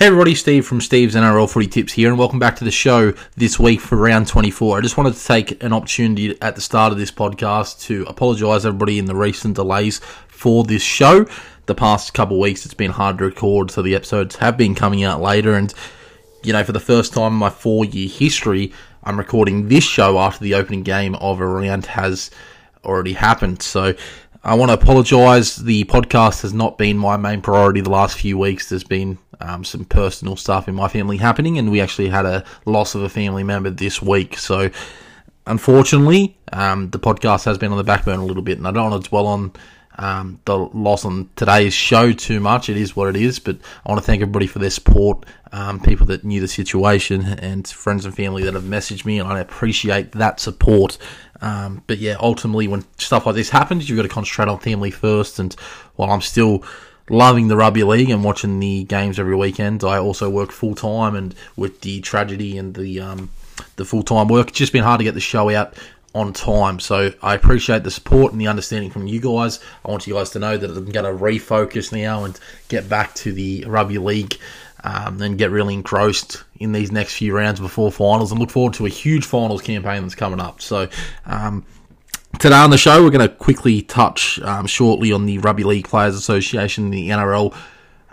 Hey everybody, Steve from Steve's NRL Footy Tips here, and welcome back to the show this week for round 24. I just wanted to take an opportunity at the start of this podcast to apologise everybody in the recent delays for this show. The past couple of weeks it's been hard to record, so the episodes have been coming out later, and you know, for the first time in my four year history, I'm recording this show after the opening game of a round has already happened. So I want to apologise. The podcast has not been my main priority the last few weeks. There's been um, some personal stuff in my family happening, and we actually had a loss of a family member this week. So, unfortunately, um, the podcast has been on the back burner a little bit, and I don't want to dwell on um, the loss on today's show too much. It is what it is, but I want to thank everybody for their support, um, people that knew the situation, and friends and family that have messaged me, and I appreciate that support. Um, but yeah, ultimately, when stuff like this happens, you've got to concentrate on family first. And while I'm still loving the rugby league and watching the games every weekend, I also work full time. And with the tragedy and the um, the full time work, it's just been hard to get the show out on time. So I appreciate the support and the understanding from you guys. I want you guys to know that I'm going to refocus now and get back to the rugby league um, and get really engrossed in these next few rounds before finals and look forward to a huge finals campaign that's coming up. So, um, today on the show, we're going to quickly touch um, shortly on the Rugby League Players Association, the NRL,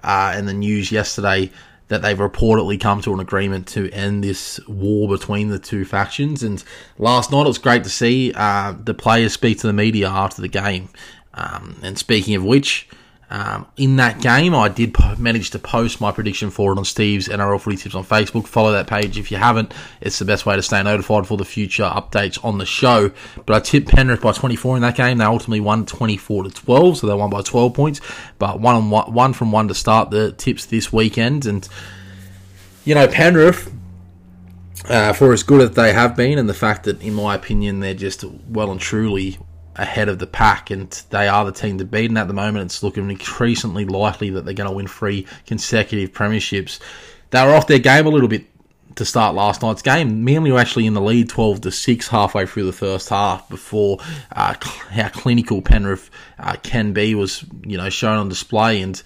uh, and the news yesterday that they've reportedly come to an agreement to end this war between the two factions. And last night it was great to see uh, the players speak to the media after the game. Um, and speaking of which, um, in that game, I did manage to post my prediction for it on Steve's NRL Footy Tips on Facebook. Follow that page if you haven't. It's the best way to stay notified for the future updates on the show. But I tipped Penrith by 24 in that game. They ultimately won 24 to 12, so they won by 12 points. But one on one, one from one to start the tips this weekend, and you know Penrith. Uh, for as good as they have been, and the fact that, in my opinion, they're just well and truly ahead of the pack, and they are the team to beat. And at the moment, it's looking increasingly likely that they're going to win three consecutive premierships. They were off their game a little bit to start last night's game. Manly were actually in the lead 12 to 6 halfway through the first half before uh, how clinical Penrith uh, can be was you know shown on display, and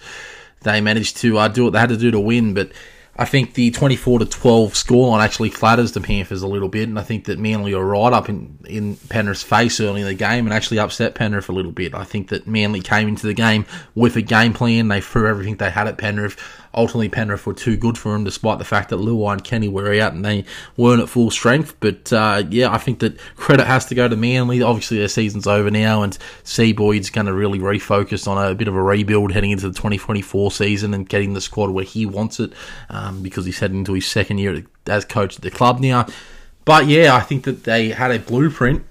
they managed to uh, do what they had to do to win. But I think the 24 to 12 scoreline actually flatters the Panthers a little bit, and I think that Manly are right up in, in Penrith's face early in the game and actually upset Penrith a little bit. I think that Manly came into the game with a game plan. They threw everything they had at Penrith ultimately Penrith were too good for him, despite the fact that Luai and Kenny were out and they weren't at full strength. But uh, yeah, I think that credit has to go to Manly. Obviously, their season's over now, and Seibold's going to really refocus on a, bit of a rebuild heading into the 2024 season and getting the squad where he wants it um, because he's heading into his second year as coach at the club now. But yeah, I think that they had a blueprint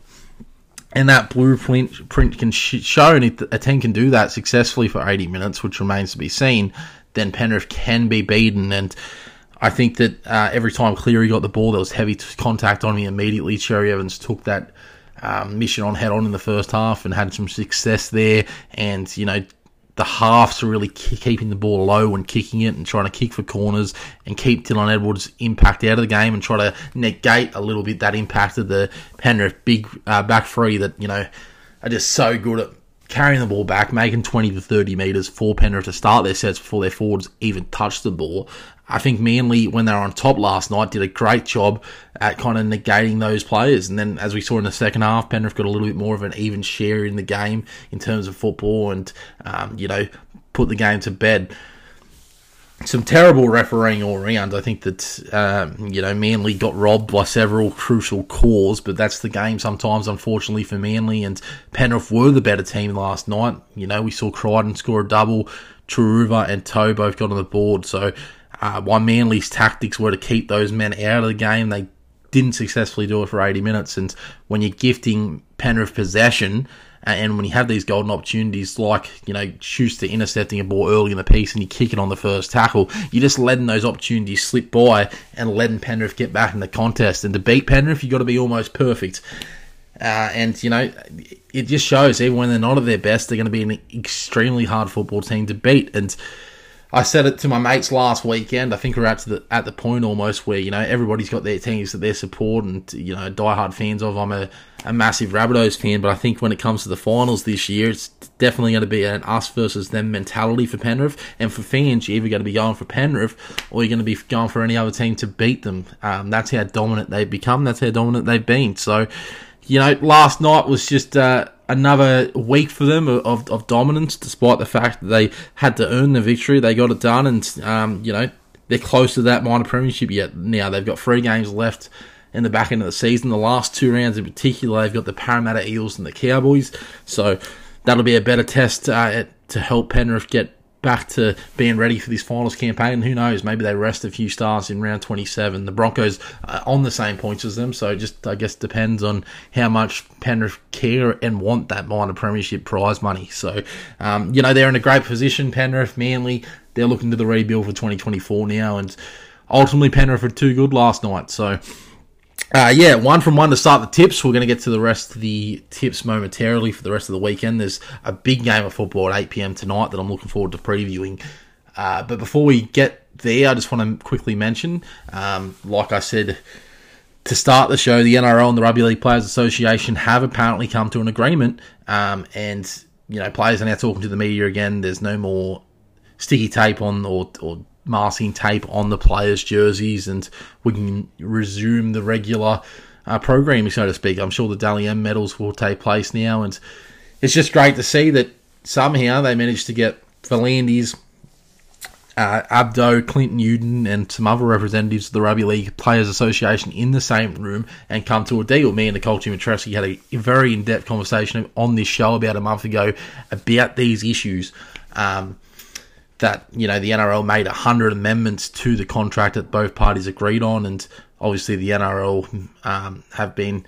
and that blueprint print can show, and a team can do that successfully for 80 minutes, which remains to be seen then Penrith can be beaten. And I think that uh, every time Cleary got the ball, there was heavy contact on me immediately. Cherry Evans took that um, mission on head on in the first half and had some success there. And, you know, the halves are really keeping the ball low and kicking it and trying to kick for corners and keep Dylan Edwards' impact out of the game and try to negate a little bit that impact of the Penrith big uh, back three that, you know, are just so good at carrying the ball back, making 20 to 30 metres for Penrith to start their sets before their forwards even touched the ball. I think Manly, when they were on top last night, did a great job at kind of negating those players. And then, as we saw in the second half, Penrith got a little bit more of an even share in the game in terms of football and, um, you know, put the game to bed some terrible refereeing all around. I think that um, you know Manly got robbed by several crucial calls, but that's the game sometimes. Unfortunately for Manly and Penrith were the better team last night. You know we saw Crichton score a double, Turuva and Toe both got on the board. So uh, while Manly's tactics were to keep those men out of the game, they didn't successfully do it for 80 minutes. And when you're gifting Penrith possession and when you have these golden opportunities, like, you know, Schuster intercepting a ball early in the piece and you kick it on the first tackle, you're just letting those opportunities slip by and letting Penrith get back in the contest. And to beat Penrith, you've got to be almost perfect. Uh, and, you know, it just shows even when they're not at their best, they're going to be an extremely hard football team to beat. And I said it to my mates last weekend. I think we're at the at the point almost where you know everybody's got their teams that they support and you know diehard fans of. I'm a a massive Rabbitohs fan, but I think when it comes to the finals this year, it's definitely going to be an us versus them mentality for Penrith. And for fans, you're either going to be going for Penrith or you're going to be going for any other team to beat them. Um, that's how dominant they've become. That's how dominant they've been. So, you know, last night was just uh, another week for them of, of, dominance, despite the fact that they had to earn the victory. They got it done, and, um, you know, they're close to that minor premiership yet. Now, they've got three games left in the back end of the season. The last two rounds in particular, they've got the Parramatta Eels and the Cowboys. So that'll be a better test uh, to help Penrith get back to being ready for this finals campaign. Who knows, maybe they rest a few stars in round 27. The Broncos are on the same points as them, so just I guess depends on how much Penrith care and want that minor premiership prize money. So, um, you know, they're in a great position. Penrith, Manly, they're looking to the rebuild for 2024 now, and ultimately Penrith were too good last night. So, uh, yeah, one from one to start the tips. We're going to get to the rest of the tips momentarily for the rest of the weekend. There's a big game of football at 8 p.m. tonight that I'm looking forward to previewing. Uh, but before we get there, I just want to quickly mention, um, like I said to start the show, the NRL and the Rugby League Players Association have apparently come to an agreement, um, and you know players are now talking to the media again. There's no more sticky tape on or, or masking tape on the players' jerseys, and we can resume the regular uh, programming, so to speak. I'm sure the Dally M medals will take place now, and it's just great to see that somehow they managed to get V'landys, uh, Abdo, Clinton Newton, and some other representatives of the Rugby League Players Association in the same room and come to a deal. Me and the Nicole Chimatreski had a very in depth conversation on this show about a month ago about these issues. Um, that you know the NRL made hundred amendments to the contract that both parties agreed on, and obviously the NRL um, have been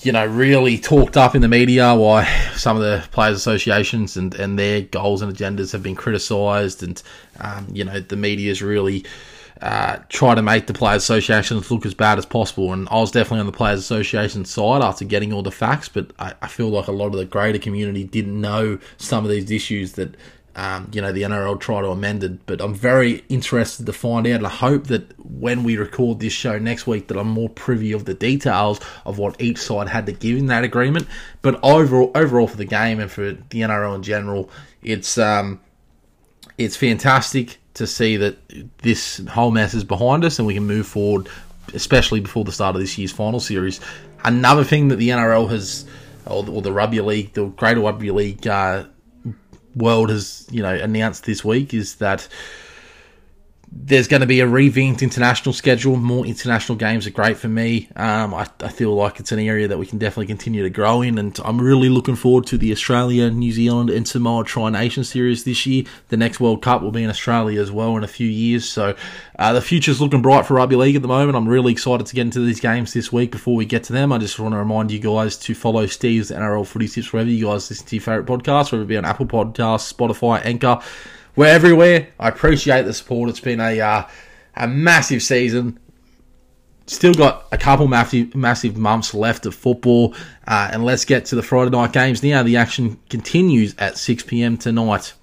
you know really talked up in the media why some of the players associations and, and their goals and agendas have been criticised. And um, you know the media's really uh, try to make the players associations look as bad as possible. And I was definitely on the players association side after getting all the facts but I, I feel like a lot of the greater community didn't know some of these issues that um, you know, the NRL try to amend it. But I'm very interested to find out, and I hope that when we record this show next week, that I'm more privy of the details of what each side had to give in that agreement. But overall, overall for the game and for the NRL in general, it's um, it's fantastic to see that this whole mess is behind us and we can move forward, especially before the start of this year's final series. Another thing that the NRL has, or, the Rugby League, the Greater Rugby League. Uh, world has you know announced this week is that there's going to be a revamped international schedule. More international games are great for me. Um, I, I, feel like it's an area that we can definitely continue to grow in, and I'm really looking forward to the Australia, New Zealand, and Samoa Tri Nation series this year. The next World Cup will be in Australia as well in a few years, so uh, the future's looking bright for rugby league at the moment. I'm really excited to get into these games this week. Before we get to them, I just want to remind you guys to follow Steve's NRL Footy Tips wherever you guys listen to your favourite podcast, whether it be on Apple Podcasts, Spotify, Anchor. We're everywhere. I appreciate the support. It's been a uh, a massive season. Still got a couple massive massive months left of football, uh, and let's get to the Friday night games now. The action continues at 6 p.m. tonight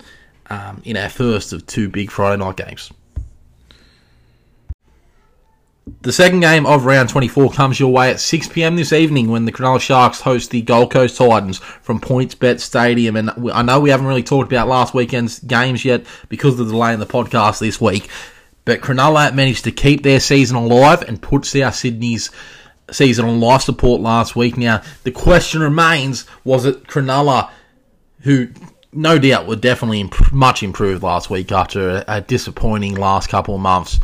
um, in our first of two big Friday night games. The second game of round 24 comes your way at 6pm this evening when the Cronulla Sharks host the Gold Coast Titans from PointsBet Stadium. And I know we haven't really talked about last weekend's games yet because of the delay in the podcast this week, but Cronulla managed to keep their season alive and put South Sydney's season on life support last week. Now, the question remains was it Cronulla who no doubt were definitely imp- much improved last week after a, a disappointing last couple of months?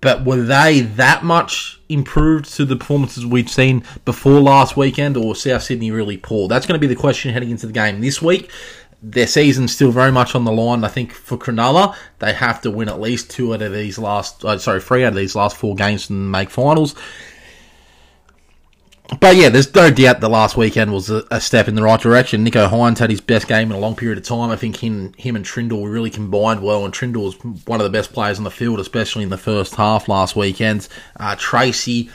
But were they that much improved to the performances we've seen before last weekend, or South Sydney really poor? That's going to be the question heading into the game this week. Their season's still very much on the line. I think for Cronulla, they have to win at least two out of these last, uh, sorry, three out of these last four games to make finals but yeah, there's no doubt the last weekend was a, a, step in the right direction. Nicho Hynes had his best game in a long period of time. I think him, him and Trindall really combined well, and Trindall was one of the best players on the field, especially in the first half last weekend. Uh, Tracy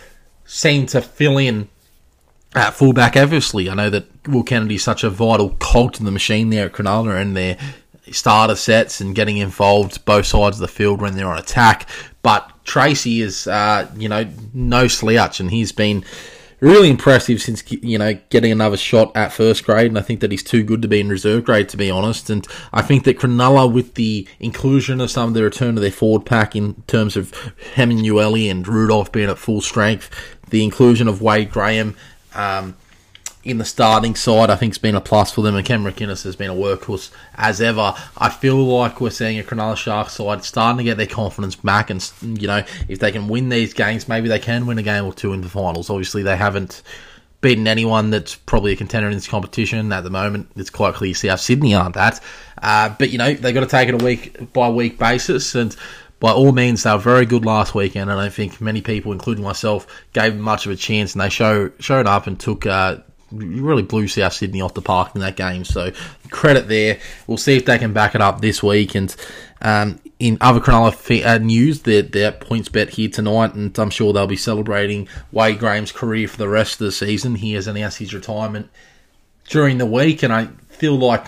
seemed to fill in at fullback, obviously. I know that Will Kennedy is such a vital cog to the machine there at Cronulla and their starter sets and getting involved both sides of the field when they're on attack. But Tracy is, uh, you know, no slouch, and he's been really impressive since you know getting another shot at first grade, and I think that he's too good to be in reserve grade to be honest. And I think that Cronulla, with the inclusion of some of the return to their forward pack in terms of Hemingway and Rudolf being at full strength, the inclusion of Wade Graham. Um, in the starting side, I think it's been a plus for them, and Cam McInnes has been a workhorse as ever. I feel like we're seeing a Cronulla Sharks side starting to get their confidence back, and you know if they can win these games, maybe they can win a game or two in the finals. Obviously, they haven't beaten anyone that's probably a contender in this competition at the moment. It's quite clear South Sydney aren't that, uh, but you know they've got to take it a week by week basis and by all means, they were very good last weekend, and I think many people, including myself, gave them much of a chance, and they show, showed up and took uh, really blew South Sydney off the park in that game. So credit there. We'll see if they can back it up this week. And um, in other Cronulla uh, news, they're, they're at PointsBet here tonight, and I'm sure they'll be celebrating Wade Graham's career for the rest of the season. He has announced his retirement during the week, and I feel like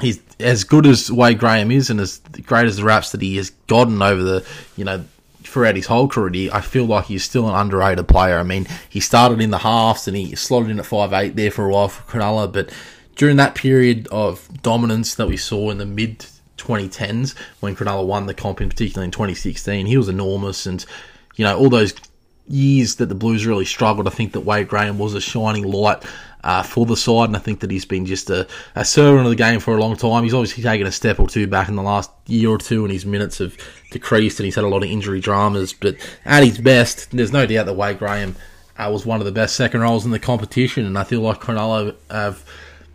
he's as good as Wade Graham is, and as great as the raps that he has gotten over the you know throughout his whole career, I feel like he's still an underrated player. I mean, he started in the halves and he slotted in at five eight there for a while for Cronulla, but during that period of dominance that we saw in the mid 2010s when Cronulla won the comp, in particular in 2016, he was enormous. And, you know, all those years that the Blues really struggled, I think that Wade Graham was a shining light uh, for the side, and I think that he's been just a, a servant of the game for a long time. He's obviously taken a step or two back in the last year or two, and his minutes have decreased, and he's had a lot of injury dramas. But at his best, there's no doubt that Wade Graham uh, was one of the best second roles in the competition, and I feel like Cronulla have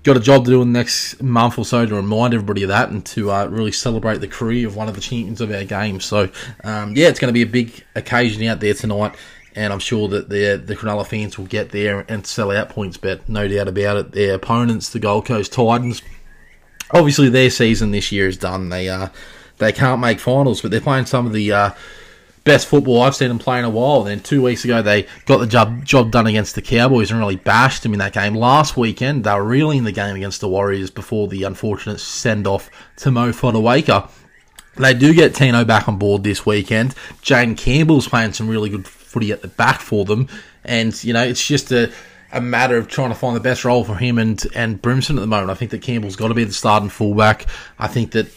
got a job to do in the next month or so to remind everybody of that and to uh, really celebrate the career of one of the champions of our game. So, um, yeah, it's going to be a big occasion out there tonight and I'm sure that the the Cronulla fans will get there and sell out PointsBet, no doubt about it. Their opponents, the Gold Coast Titans, obviously their season this year is done. They uh they can't make finals, but they're playing some of the uh, best football I've seen them play in a while. Then two weeks ago they got the job job done against the Cowboys and really bashed them in that game. Last weekend they were really in the game against the Warriors before the unfortunate send off to Mo Fotuaika. They do get Tino back on board this weekend. Jayden Campbell's playing some really good footy at the back for them. And, you know, it's just a, a matter of trying to find the best role for him and, and Brimson at the moment. I think that Campbell's got to be the starting fullback. I think that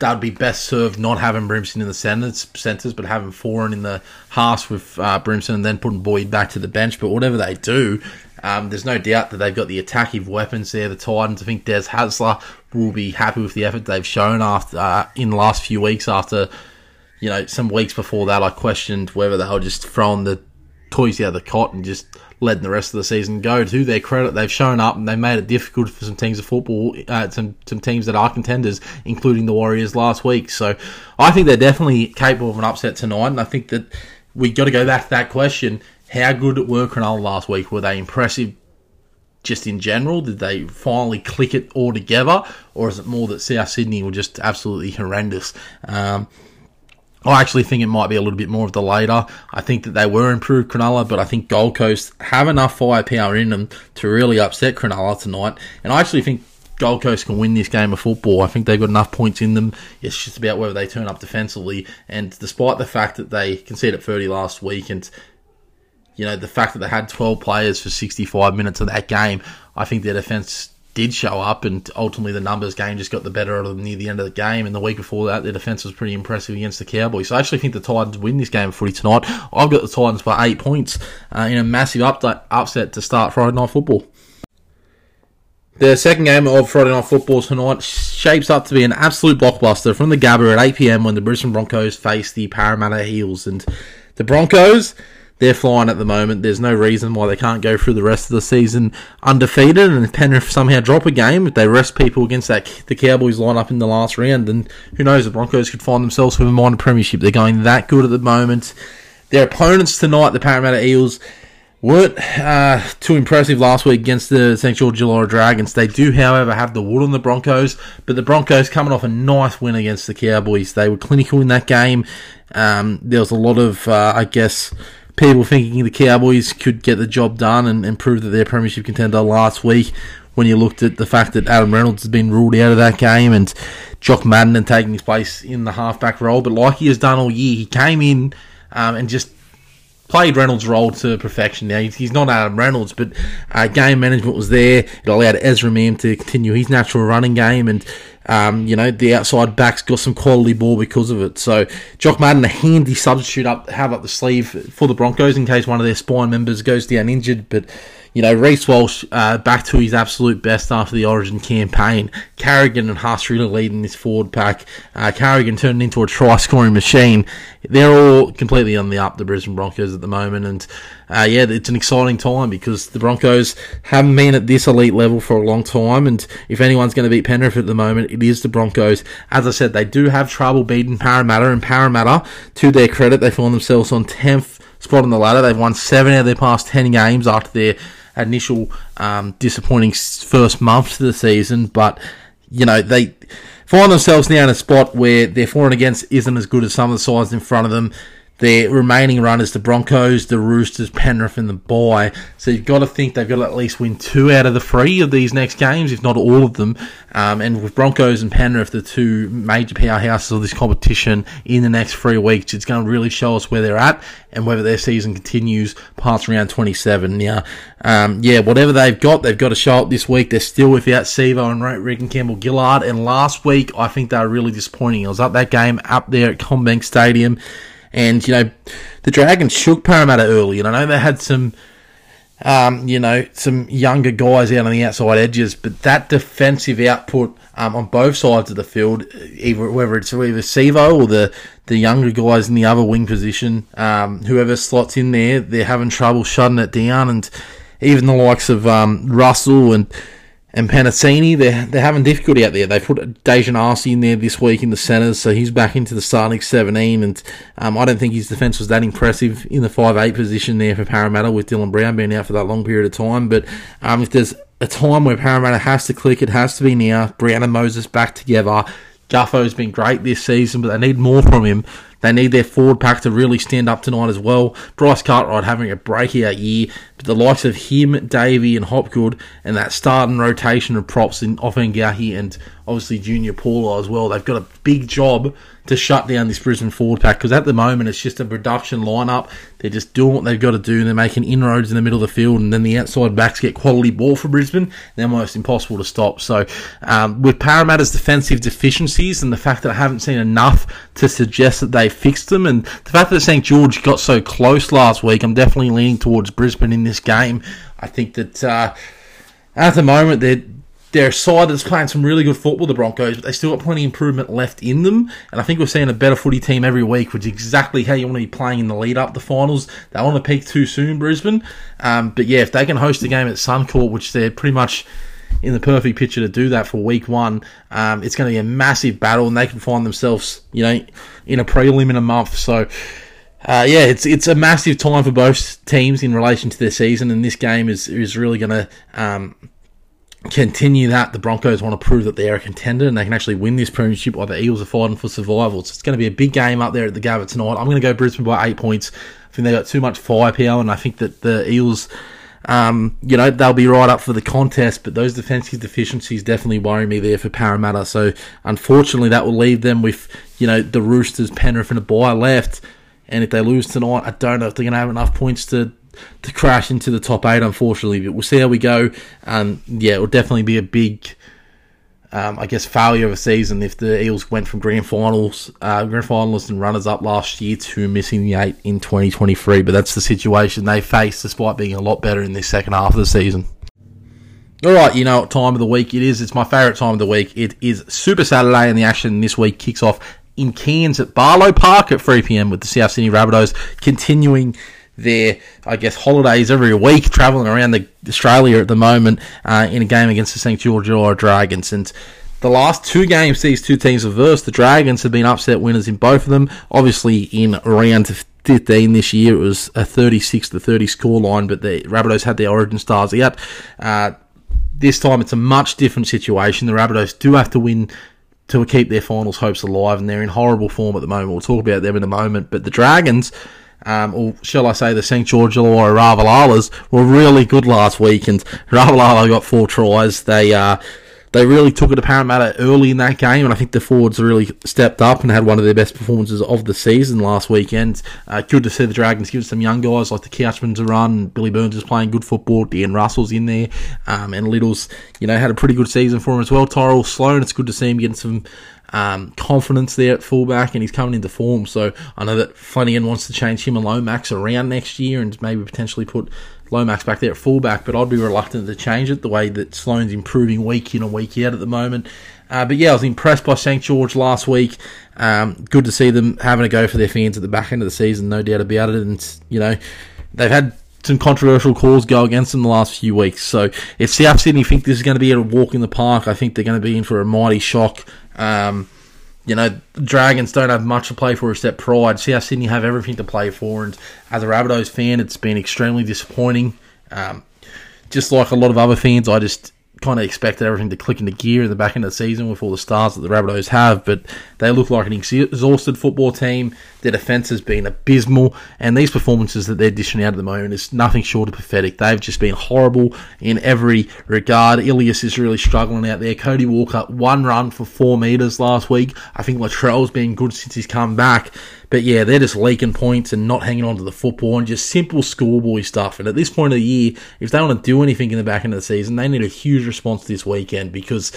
that'd be best served not having Brimson in the centers, centers but having Foran in the halves with uh, Brimson and then putting Boyd back to the bench. But whatever they do, um, there's no doubt that they've got the attacking weapons there. The Titans, I think Des Hasler will be happy with the effort they've shown after uh, in the last few weeks after you know, some weeks before that, I questioned whether they were just throwing the toys out of the cot and just letting the rest of the season go. To their credit, they've shown up and they made it difficult for some teams of football, uh, some some teams that are contenders, including the Warriors last week. So I think they're definitely capable of an upset tonight, and I think that we got to go back to that question: How good were Cronulla last week? Were they impressive? Just in general, did they finally click it all together, or is it more that South Sydney were just absolutely horrendous? Um, I actually think it might be a little bit more of the later. I think that they were improved Cronulla, but I think Gold Coast have enough firepower in them to really upset Cronulla tonight. And I actually think Gold Coast can win this game of football. I think they've got enough points in them. It's just about whether they turn up defensively. And despite the fact that they conceded 30 last week and you know the fact that they had 12 players for 65 minutes of that game, I think their defense did show up, and ultimately the numbers game just got the better of them near the end of the game. And the week before that, their defense was pretty impressive against the Cowboys. So I actually think the Titans win this game of footy tonight. I've got the Titans by eight points uh, in a massive update, upset to start Friday night football. The second game of Friday Night Football tonight shapes up to be an absolute blockbuster from the Gabba at 8pm when the Brisbane Broncos face the Parramatta Eels. And the Broncos, they're flying at the moment. There's no reason why they can't go through the rest of the season undefeated. And if Penrith somehow drop a game, if they rest people against that the Cowboys line up in the last round, then who knows? The Broncos could find themselves with a minor premiership. They're going that good at the moment. Their opponents tonight, the Parramatta Eels, weren't uh, too impressive last week against the St. George Illawarra Dragons. They do, however, have the wood on the Broncos, but the Broncos coming off a nice win against the Cowboys. They were clinical in that game. Um, there was a lot of, uh, I guess, people thinking the Cowboys could get the job done and, and prove that they're premiership contender last week. When you looked at the fact that Adam Reynolds has been ruled out of that game and Jock Madden and taking his place in the halfback role, but like he has done all year, he came in um, and just played Reynolds' role to perfection. Now he's not Adam Reynolds, but uh, game management was there. It allowed Ezra Mam to continue his natural running game, and um, you know the outside backs got some quality ball because of it. So Jock Madden, a handy substitute up, have up the sleeve for the Broncos in case one of their spine members goes down injured, but you know, Reece Walsh uh, back to his absolute best after the Origin campaign. Carrigan and Haas really leading this forward pack. Uh, Carrigan turned into a try scoring machine. They're all completely on the up, the Brisbane Broncos at the moment. And uh, yeah, it's an exciting time because the Broncos haven't been at this elite level for a long time. And if anyone's going to beat Penrith at the moment, it is the Broncos. As I said, they do have trouble beating Parramatta. And Parramatta, to their credit, they find themselves on 10th spot on the ladder. They've won seven out of their past 10 games after their initial um, disappointing first month of the season, but you know they find themselves now in a spot where their for and against isn't as good as some of the sides in front of them. Their remaining runners, the Broncos, the Roosters, Penrith, and the Bye. So you've got to think they've got to at least win two out of the three of these next games, if not all of them. Um, and with Broncos and Penrith, the two major powerhouses of this competition, in the next three weeks, it's going to really show us where they're at and whether their season continues past round 27. Now, um, yeah, whatever they've got, they've got to show up this week. They're still without Sivo and Reagan Campbell Gillard. And last week, I think they were really disappointing. I was at that game up there at CommBank Stadium. And, you know, the Dragons shook Parramatta early. And I know they had some, um, you know, some younger guys out on the outside edges, but that defensive output um, on both sides of the field, either whether it's either Sivo or the, the younger guys in the other wing position, um, whoever slots in there, they're having trouble shutting it down. And even the likes of um, Russell and and Penisini, they're, they're having difficulty out there. They put Daejarn Asi in there this week in the centres, so he's back into the starting 17. And um, I don't think his defence was that impressive in the 5'8 position there for Parramatta with Dylan Brown being out for that long period of time. But um, if there's a time where Parramatta has to click, it has to be now. Brown and Moses back together. Gutho's been great this season, but they need more from him. They need their forward pack to really stand up tonight as well. Bryce Cartwright having a breakout year, but the likes of him, Davey, and Hopgood, and that starting rotation of props in Offengahi and obviously Junior Paulo as well, they've got a big job to shut down this Brisbane forward pack because at the moment it's just a production lineup. They're just doing what they've got to do. And they're making inroads in the middle of the field, and then the outside backs get quality ball for Brisbane. They're almost impossible to stop. So, um, with Parramatta's defensive deficiencies and the fact that I haven't seen enough to suggest that they fixed them, and the fact that St George got so close last week, I'm definitely leaning towards Brisbane in this game. I think that. Uh, at the moment, they're they're a side that's playing some really good football, the Broncos, but they still got plenty of improvement left in them. And I think we're seeing a better footy team every week, which is exactly how you want to be playing in the lead up the finals. They want to peak too soon, Brisbane. Um, but yeah, if they can host a game at Suncorp, which they're pretty much in the perfect picture to do that for week one, um, it's going to be a massive battle, and they can find themselves, you know, in a prelim in a month. So. Uh, yeah, it's it's a massive time for both teams in relation to their season, and this game is is really going to um, continue that, the Broncos want to prove that they're a contender and they can actually win this premiership while the Eagles are fighting for survival. So it's going to be a big game up there at the Gabba tonight. I'm going to go Brisbane by eight points. I think they got too much firepower, and I think that the Eagles, um, you know, they'll be right up for the contest. But those defensive deficiencies definitely worry me there for Parramatta. So unfortunately, that will leave them with you know the Roosters, Penrith, and a bye left. And if they lose tonight, I don't know if they're going to have enough points to to crash into the top eight, unfortunately. But we'll see how we go. Um, yeah, it will definitely be a big, um, I guess, failure of a season if the Eels went from grand finals, uh, grand finalists and runners up last year to missing the eight in 2023. But that's the situation they face, despite being a lot better in this second half of the season. All right, you know what time of the week it is. It's my favourite time of the week. It is Super Saturday, and the action this week kicks off in Cairns at Barlow Park at 3 p.m. with the South Sydney Rabbitohs continuing their, I guess, holidays every week, travelling around the, Australia at the moment uh, in a game against the St George Dragons. And the last two games these two teams have versed, the Dragons have been upset winners in both of them. Obviously, in round 15 this year, it was a 36 to 30 scoreline, but the Rabbitohs had their origin stars out. Uh, this time, it's a much different situation. The Rabbitohs do have to win to keep their finals hopes alive, and they're in horrible form at the moment. We'll talk about them in a moment. But the Dragons um, or shall I say the St George Illawarra Ravalalas were really good last week, and Ravalawa got four tries. They uh, they really took it to Parramatta early in that game, and I think the forwards really stepped up and had one of their best performances of the season last weekend. Uh, good to see the Dragons give some young guys like the Couchmans a run. Billy Burns is playing good football. Dan Russell's in there, um, and Liddle's you know had a pretty good season for him as well. Tyrell Sloan, it's good to see him getting some um, confidence there at fullback, and he's coming into form. So I know that Flanagan wants to change him and Lomax around next year, and maybe potentially put Lomax back there at fullback, but I'd be reluctant to change it the way that Sloan's improving week in and week out at the moment. Uh, but yeah, I was impressed by St George last week. Um, good to see them having a go for their fans at the back end of the season, no doubt about it. And you know, they've had some controversial calls go against them the last few weeks. So if South Sydney think this is going to be a walk in the park, I think they're going to be in for a mighty shock. Um, you know, Dragons don't have much to play for except pride. South Sydney have everything to play for, and as a Rabbitohs fan, it's been extremely disappointing. Um, just like a lot of other fans, I just kind of expected everything to click into gear in the back end of the season with all the stars that the Rabbitohs have, but they look like an exhausted football team. Their defence has been abysmal, and these performances that they're dishing out at the moment is nothing short of pathetic. They've just been horrible in every regard. Ilias is really struggling out there. Cody Walker, one run for four metres last week. I think Latrell's been good since he's come back. But yeah, they're just leaking points and not hanging on to the football and just simple schoolboy stuff. And at this point of the year, if they want to do anything in the back end of the season, they need a huge response this weekend because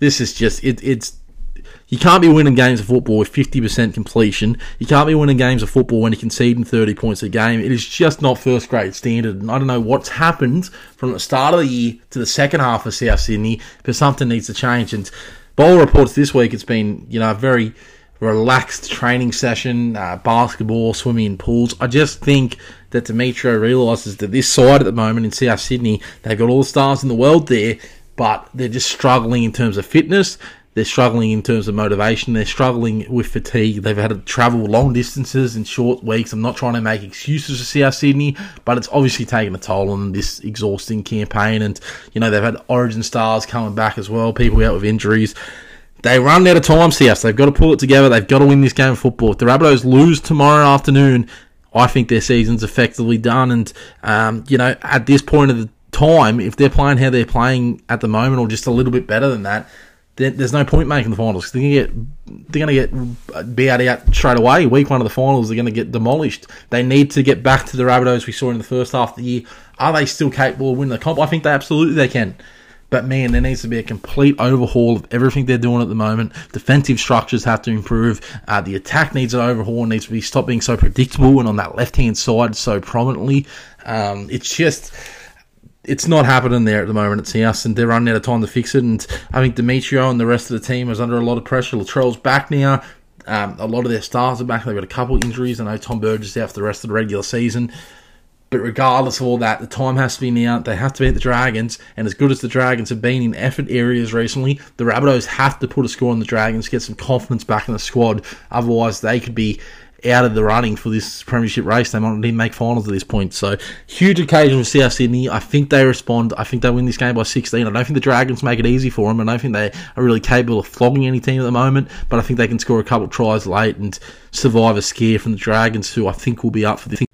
this is just it, it's you can't be winning games of football with 50% completion. You can't be winning games of football when you're conceding 30 points a game. It is just not first grade standard. And I don't know what's happened from the start of the year to the second half of South Sydney, but something needs to change. And all reports this week, it's been, you know, very relaxed training session, uh, basketball, swimming in pools. I just think that Demetriou realises that this side at the moment in South Sydney, they've got all the stars in the world there, but they're just struggling in terms of fitness. They're struggling in terms of motivation. They're struggling with fatigue. They've had to travel long distances in short weeks. I'm not trying to make excuses for South Sydney, but it's obviously taken a toll on this exhausting campaign. And, you know, they've had origin stars coming back as well, people out with injuries. They run out of time, CS. They've got to pull it together. They've got to win this game of football. If the Rabbitohs lose tomorrow afternoon, I think their season's effectively done. And, um, you know, at this point of the time, if they're playing how they're playing at the moment or just a little bit better than that, there's no point making the finals. They're gonna get they're gonna get beat out straight away. Week one of the finals, they're gonna get demolished. They need to get back to the Rabbitohs we saw in the first half of the year. Are they still capable of winning the comp? I think they absolutely they can. But man, there needs to be a complete overhaul of everything they're doing at the moment. Defensive structures have to improve. Uh, the attack needs an overhaul. needs to be stopped being so predictable and on that left hand side so prominently. Um, it's just it's not happening there at the moment at us, and they're running out of time to fix it. And I think Demetriou and the rest of the team is under a lot of pressure. Latrell's back now. Um, a lot of their stars are back. They've got a couple injuries. I know Tom Burgess is out for the rest of the regular season. But regardless of all that, the time has to be now. They have to beat the Dragons, and as good as the Dragons have been in effort areas recently, the Rabbitohs have to put a score on the Dragons, get some confidence back in the squad. Otherwise, they could be out of the running for this premiership race. They might not even make finals at this point. So huge occasion for South Sydney. I think they respond. I think they win this game by 16. I don't think the Dragons make it easy for them. I don't think they are really capable of flogging any team at the moment. But I think they can score a couple of tries late and survive a scare from the Dragons, who I think will be up for the.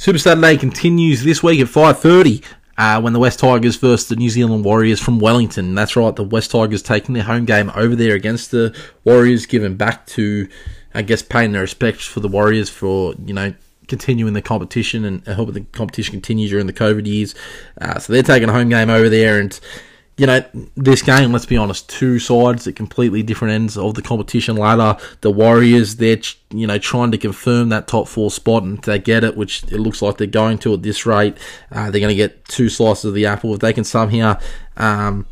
Super Saturday continues this week at 5.30 uh, when the West Tigers versus the New Zealand Warriors from Wellington. That's right, the West Tigers taking their home game over there against the Warriors, giving back to, I guess, paying their respects for the Warriors for, you know, continuing the competition and helping the competition continue during the COVID years. Uh, so they're taking a home game over there and you know, this game, let's be honest, two sides at completely different ends of the competition ladder. The Warriors, they're, you know, trying to confirm that top four spot, and they get it, which it looks like they're going to at this rate. Uh, they're going to get two slices of the apple. If they can somehow, um,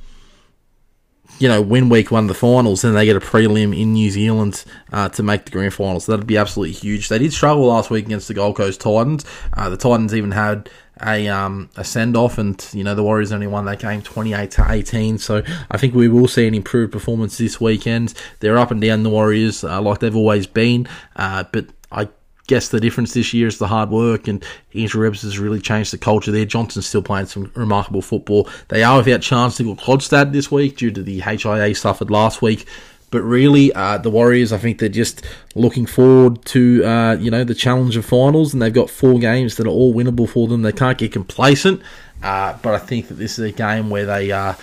you know, win week one of the finals, then they get a prelim in New Zealand uh, to make the grand finals. So that'd be absolutely huge. They did struggle last week against the Gold Coast Titans. Uh, the Titans even had a um, a send off, and you know the Warriors only won that game twenty eight to eighteen. So I think we will see an improved performance this weekend. They're up and down the Warriors uh, like they've always been, uh, but I guess the difference this year is the hard work, and Andrew Ebbs has really changed the culture there. Johnson's still playing some remarkable football. They are without Charnze Nicoll-Klokstad this week due to the HIA suffered last week. But really, uh, the Warriors, I think they're just looking forward to uh, you know the challenge of finals, and they've got four games that are all winnable for them. They can't get complacent, uh, but I think that this is a game where they uh,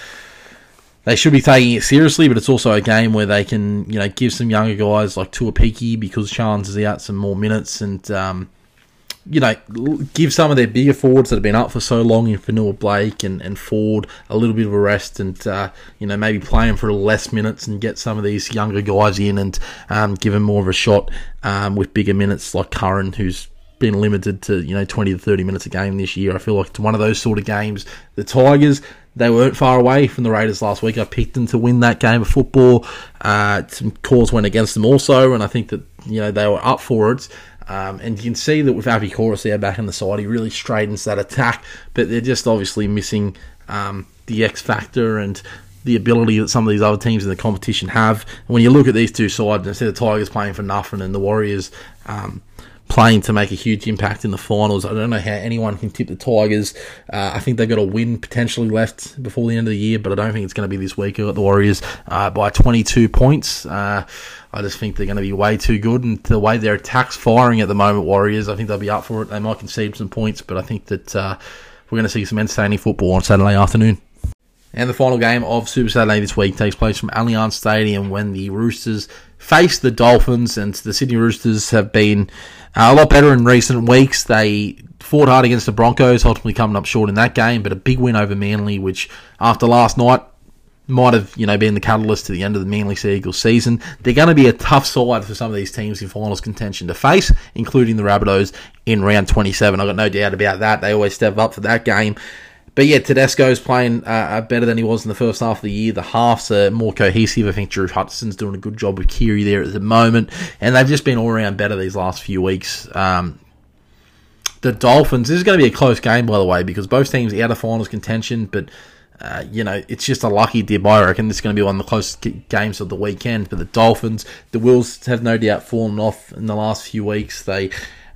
they should be taking it seriously, but it's also a game where they can, you know, give some younger guys like Tuaupiki because Charnze is out some more minutes and, um, you know, give some of their bigger forwards that have been up for so long in Fonua Blake and, and Ford a little bit of a rest and, uh, you know, maybe play them for less minutes and get some of these younger guys in and um, give them more of a shot um, with bigger minutes like Curran, who's been limited to, you know, 20 to 30 minutes a game this year. I feel like it's one of those sort of games. The Tigers, they weren't far away from the Raiders last week. I picked them to win that game of football. Uh, some calls went against them also, and I think that you know they were up for it. Um, and you can see that with Api Koroisau there back in the side, he really straightens that attack. But they're just obviously missing um, the X factor and the ability that some of these other teams in the competition have. And when you look at these two sides, and instead of Tigers playing for nothing and the Warriors um, playing to make a huge impact in the finals. I don't know how anyone can tip the Tigers. Uh, I think they've got a win potentially left before the end of the year, but I don't think it's going to be this week. I've got the Warriors uh, by 22 points. Uh, I just think they're going to be way too good, and the way their attack's firing at the moment, Warriors, I think they'll be up for it. They might concede some points, but I think that uh, we're going to see some entertaining football on Saturday afternoon. And the final game of Super Saturday this week takes place from Allianz Stadium when the Roosters face the Dolphins, and the Sydney Roosters have been a lot better in recent weeks. They fought hard against the Broncos, ultimately coming up short in that game, but a big win over Manly, which after last night might have you know been the catalyst to the end of the Manly Sea Eagles season. They're going to be a tough side for some of these teams in finals contention to face, including the Rabbitohs in round 27. I've got no doubt about that. They always step up for that game. But yeah, Tedesco's playing uh, uh, better than he was in the first half of the year. The halves are more cohesive. I think Drew Hutchison's doing a good job with Keary there at the moment. And they've just been all around better these last few weeks. Um, the Dolphins, this is going to be a close game, by the way, because both teams out of finals contention, but. Uh, you know, it's just a lucky dip. I reckon this is going to be one of the closest games of the weekend. But the Dolphins, the Wills have no doubt fallen off in the last few weeks. They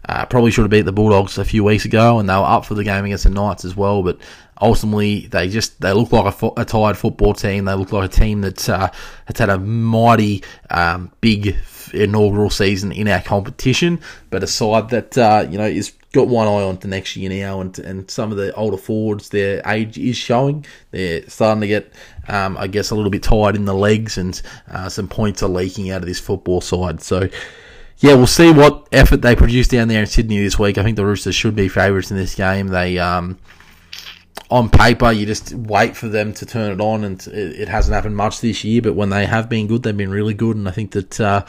uh, probably should have beat the Bulldogs a few weeks ago, and they were up for the game against the Knights as well. But ultimately they just they look like a, a tired football team. They look like a team that uh, has had a mighty um, big inaugural season in our competition, but a side that uh, you know is got one eye on to next year now, and and some of the older forwards, their age is showing. They're starting to get, um, I guess, a little bit tired in the legs, and uh, some points are leaking out of this football side. So. Yeah, we'll see what effort they produce down there in Sydney this week. I think the Roosters should be favourites in this game. They um, on paper, you just wait for them to turn it on, and it, it, hasn't happened much this year. But when they have been good, they've been really good, and I think that uh,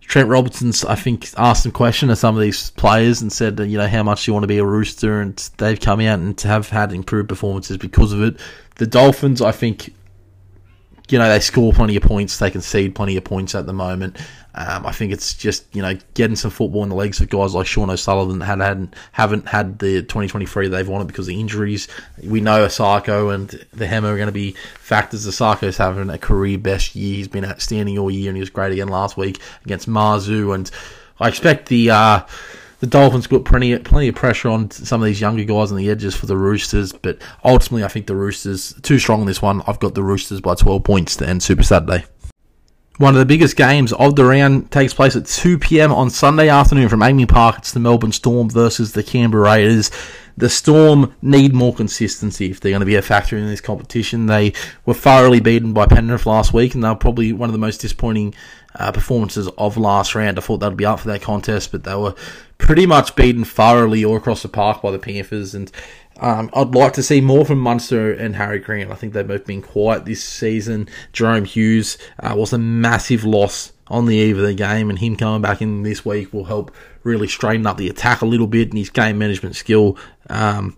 Trent Robinson's, I think, asked some question to some of these players and said, you know, how much do you want to be a Rooster, and they've come out and have had improved performances because of it. The Dolphins, I think, you know, they score plenty of points, they concede plenty of points at the moment. Um, I think it's just you know getting some football in the legs of guys like Sean O'Sullivan that had, had haven't had the 2023 they've wanted because of injuries. We know Isaako and the Hammer are going to be factors. Isaako's having a career best year. He's been outstanding all year and he was great again last week against Mazu. And I expect the uh, the Dolphins put plenty plenty of pressure on some of these younger guys on the edges for the Roosters. But ultimately, I think the Roosters too strong in this one. I've got the Roosters by 12 points to end Super Saturday. One of the biggest games of the round takes place at 2 p.m. on Sunday afternoon from AAMI Park. It's the Melbourne Storm versus the Canberra Raiders. The Storm need more consistency if they're going to be a factor in this competition. They were thoroughly beaten by Penrith last week, and they're probably one of the most disappointing uh, performances of last round. I thought they'd be up for that contest, but they were pretty much beaten thoroughly all across the park by the Panthers. And um, I'd like to see more from Munster and Harry Grant. I think they've both been quiet this season. Jahrome Hughes uh, was a massive loss on the eve of the game, and him coming back in this week will help really straighten up the attack a little bit and his game management skill. Um,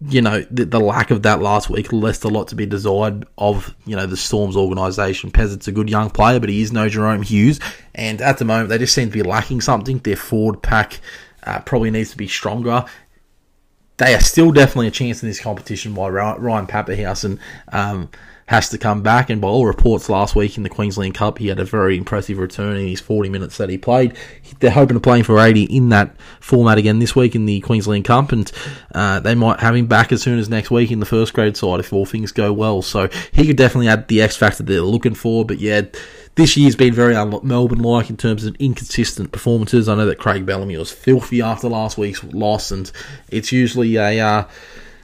you know, the, the, lack of that last week left a lot to be desired of, you know, the Storms organisation. Pezet's a good young player, but he is no Jahrome Hughes. And at the moment, they just seem to be lacking something. Their forward pack uh, probably needs to be stronger they are still definitely a chance in this competition by Ryan Papenhuyzen um, has to come back. And by all reports last week in the Queensland Cup, he had a very impressive return in his 40 minutes that he played. They're hoping to play him for 80 in that format again this week in the Queensland Cup, and uh, they might have him back as soon as next week in the first grade side if all things go well. So he could definitely add the X factor they're looking for. But yeah this year's been very Melbourne like in terms of inconsistent performances. I know that Craig Bellamy was filthy after last week's loss, and it's usually a uh,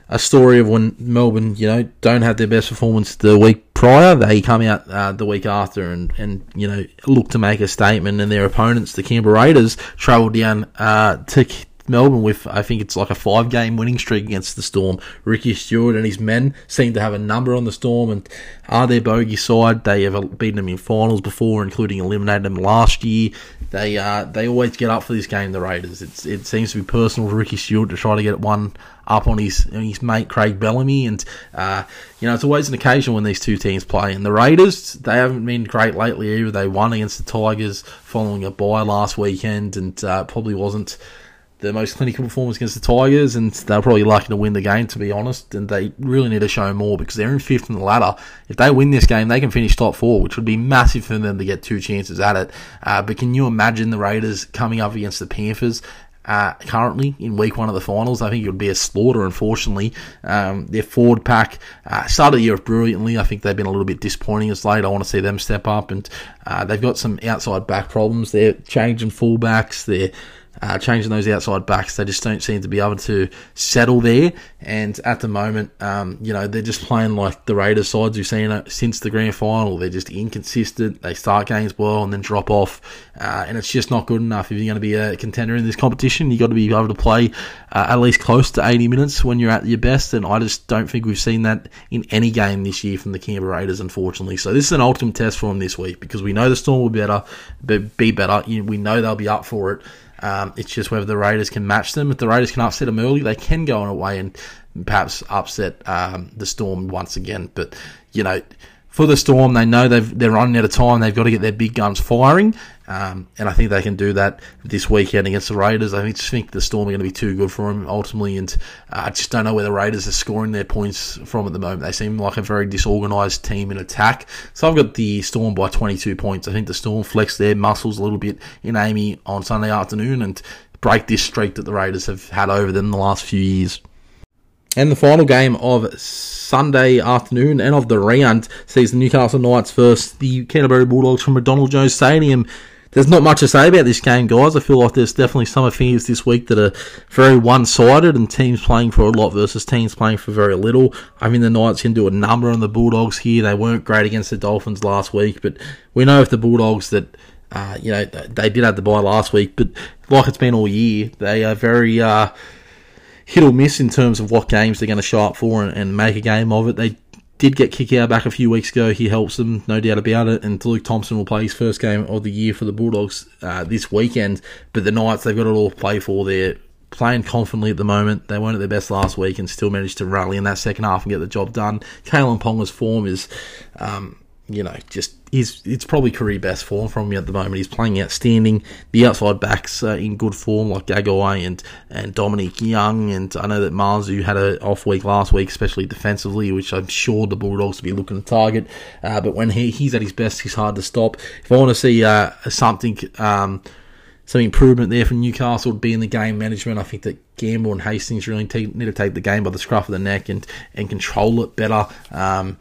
a story of when Melbourne, you know, don't have their best performance the week prior. They come out uh, the week after and, and you know look to make a statement, and their opponents, the Canberra Raiders, travel down uh, to Melbourne with I think it's like a five game winning streak against the Storm. Ricky Stuart and his men seem to have a number on the Storm and are their bogey side. They have beaten them in finals before, including eliminating them last year. They uh, they always get up for this game. The Raiders. It's it seems to be personal for Ricky Stuart to try to get one up on his on his mate Craig Bellamy, and uh, you know it's always an occasion when these two teams play. And the Raiders they haven't been great lately either. They won against the Tigers following a bye last weekend, and uh, probably wasn't the most clinical performance against the Tigers, and they're probably lucky to win the game, to be honest. And they really need to show more because they're in fifth in the ladder. If they win this game, they can finish top four, which would be massive for them to get two chances at it. Uh, but can you imagine the Raiders coming up against the Panthers? Uh, currently in week one of the finals. I think it would be a slaughter, unfortunately. Um, their forward pack uh, started the year brilliantly. I think they've been a little bit disappointing as late. I want to see them step up, and uh, they've got some outside back problems. They're changing fullbacks. They're uh, changing those outside backs. They just don't seem to be able to settle there. And at the moment, um, you know, they're just playing like the Raiders sides we've seen it since the grand final. They're just inconsistent. They start games well and then drop off. Uh, and it's just not good enough. If you're going to be a contender in this competition, you've got to be able to play uh, at least close to 80 minutes when you're at your best. And I just don't think we've seen that in any game this year from the Canberra Raiders, unfortunately. So this is an ultimate test for them this week because we know the Storm will be better, be better. We know they'll be up for it. Um, it's just whether the Raiders can match them. If the Raiders can upset them early, they can go on away and perhaps upset um, the Storm once again. But you know, for the Storm, they know they've, they're running out of time. They've got to get their big guns firing, um, and I think they can do that this weekend against the Raiders. I just think the Storm are going to be too good for them ultimately, and uh, I just don't know where the Raiders are scoring their points from at the moment. They seem like a very disorganised team in attack. So I've got the Storm by 22 points. I think the Storm flex their muscles a little bit in AAMI on Sunday afternoon and break this streak that the Raiders have had over them the last few years. And the final game of Sunday afternoon and of the round sees the Newcastle Knights versus the Canterbury Bulldogs from McDonald Jones Stadium. There's not much to say about this game, guys. I feel like there's definitely some affairs this week that are very one-sided, and teams playing for a lot versus teams playing for very little. I mean, the Knights can do a number on the Bulldogs here. They weren't great against the Dolphins last week, but we know if the Bulldogs that uh, you know they did have the bye last week, but like it's been all year, they are very. Uh, hit or miss in terms of what games they're going to show up for and, and make a game of it. They did get Kikau back a few weeks ago. He helps them, no doubt about it. And Luke Thompson will play his first game of the year for the Bulldogs uh, this weekend. But the Knights, they've got it all to play for. They're playing confidently at the moment. They weren't at their best last week and still managed to rally in that second half and get the job done. Kalyn Ponga's form is um, you know, just he's it's probably career best form from him at the moment. He's playing outstanding. The outside backs in good form, like Gagai and and Dominic Young. And I know that Marzhew had an off week last week, especially defensively, which I'm sure the Bulldogs will be looking to target. Uh, but when he, he's at his best, he's hard to stop. If I want to see uh, something. Um, some improvement there from Newcastle would be in the game management. I think that Gamble and Hastings really need to take the game by the scruff of the neck and, and control it better. Um,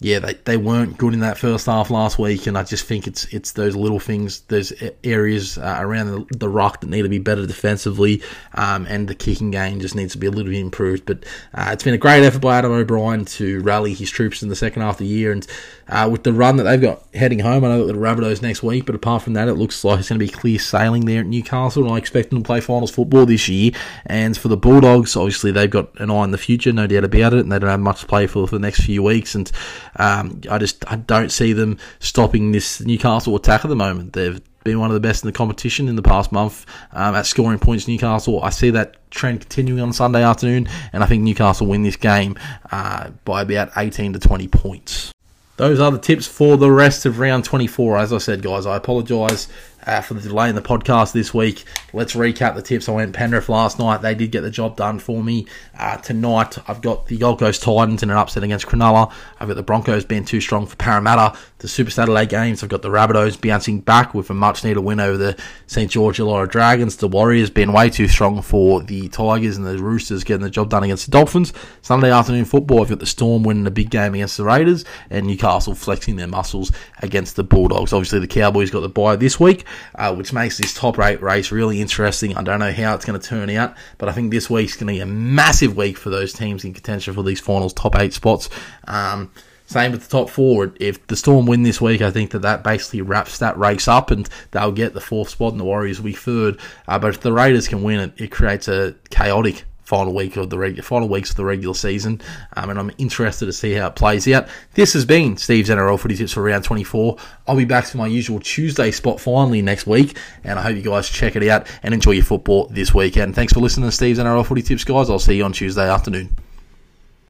yeah, they, they weren't good in that first half last week, and I just think it's it's those little things, those areas uh, around the, the, rock that need to be better defensively, um, and the kicking game just needs to be a little bit improved. But uh, it's been a great effort by Adam O'Brien to rally his troops in the second half of the year, and uh, with the run that they've got heading home, I know that the Rabbitohs next week, but apart from that, it looks like it's going to be clear sailing there at Newcastle, and I expect them to play finals football this year. And for the Bulldogs, obviously they've got an eye on the future, no doubt about it, and they don't have much to play for for the next few weeks, and um, I just I don't see them stopping this Newcastle attack at the moment. They've been one of the best in the competition in the past month um, at scoring points. Newcastle, I see that trend continuing on Sunday afternoon, and I think Newcastle win this game uh, by about 18 to 20 points. Those are the tips for the rest of round 24. As I said, guys, I apologise uh, for the delay in the podcast this week. Let's recap the tips. I went Penrith last night. They did get the job done for me. Uh, tonight, I've got the Gold Coast Titans in an upset against Cronulla. I've got the Broncos being too strong for Parramatta. The Super Saturday games, I've got the Rabbitohs bouncing back with a much needed win over the St. George Illawarra Dragons. The Warriors being way too strong for the Tigers and the Roosters getting the job done against the Dolphins. Sunday afternoon football, I've got the Storm winning a big game against the Raiders and Newcastle flexing their muscles against the Bulldogs. Obviously, the Cowboys got the bye this week uh, which makes this top eight race really interesting. I don't know how it's going to turn out, but I think this week's going to be a massive week for those teams in contention for these finals top eight spots. Um, Same with the top four. If the Storm win this week, I think that that basically wraps that race up and they'll get the fourth spot and the Warriors will be third. Uh, but if the Raiders can win it, it creates a chaotic final week of the final weeks of the regular season, um, and I'm interested to see how it plays out. This has been Steve's NRL Footy Tips for round 24. I'll be back to my usual Tuesday spot finally next week, and I hope you guys check it out and enjoy your football this weekend. Thanks for listening to Steve's NRL Footy Tips, guys. I'll see you on Tuesday afternoon.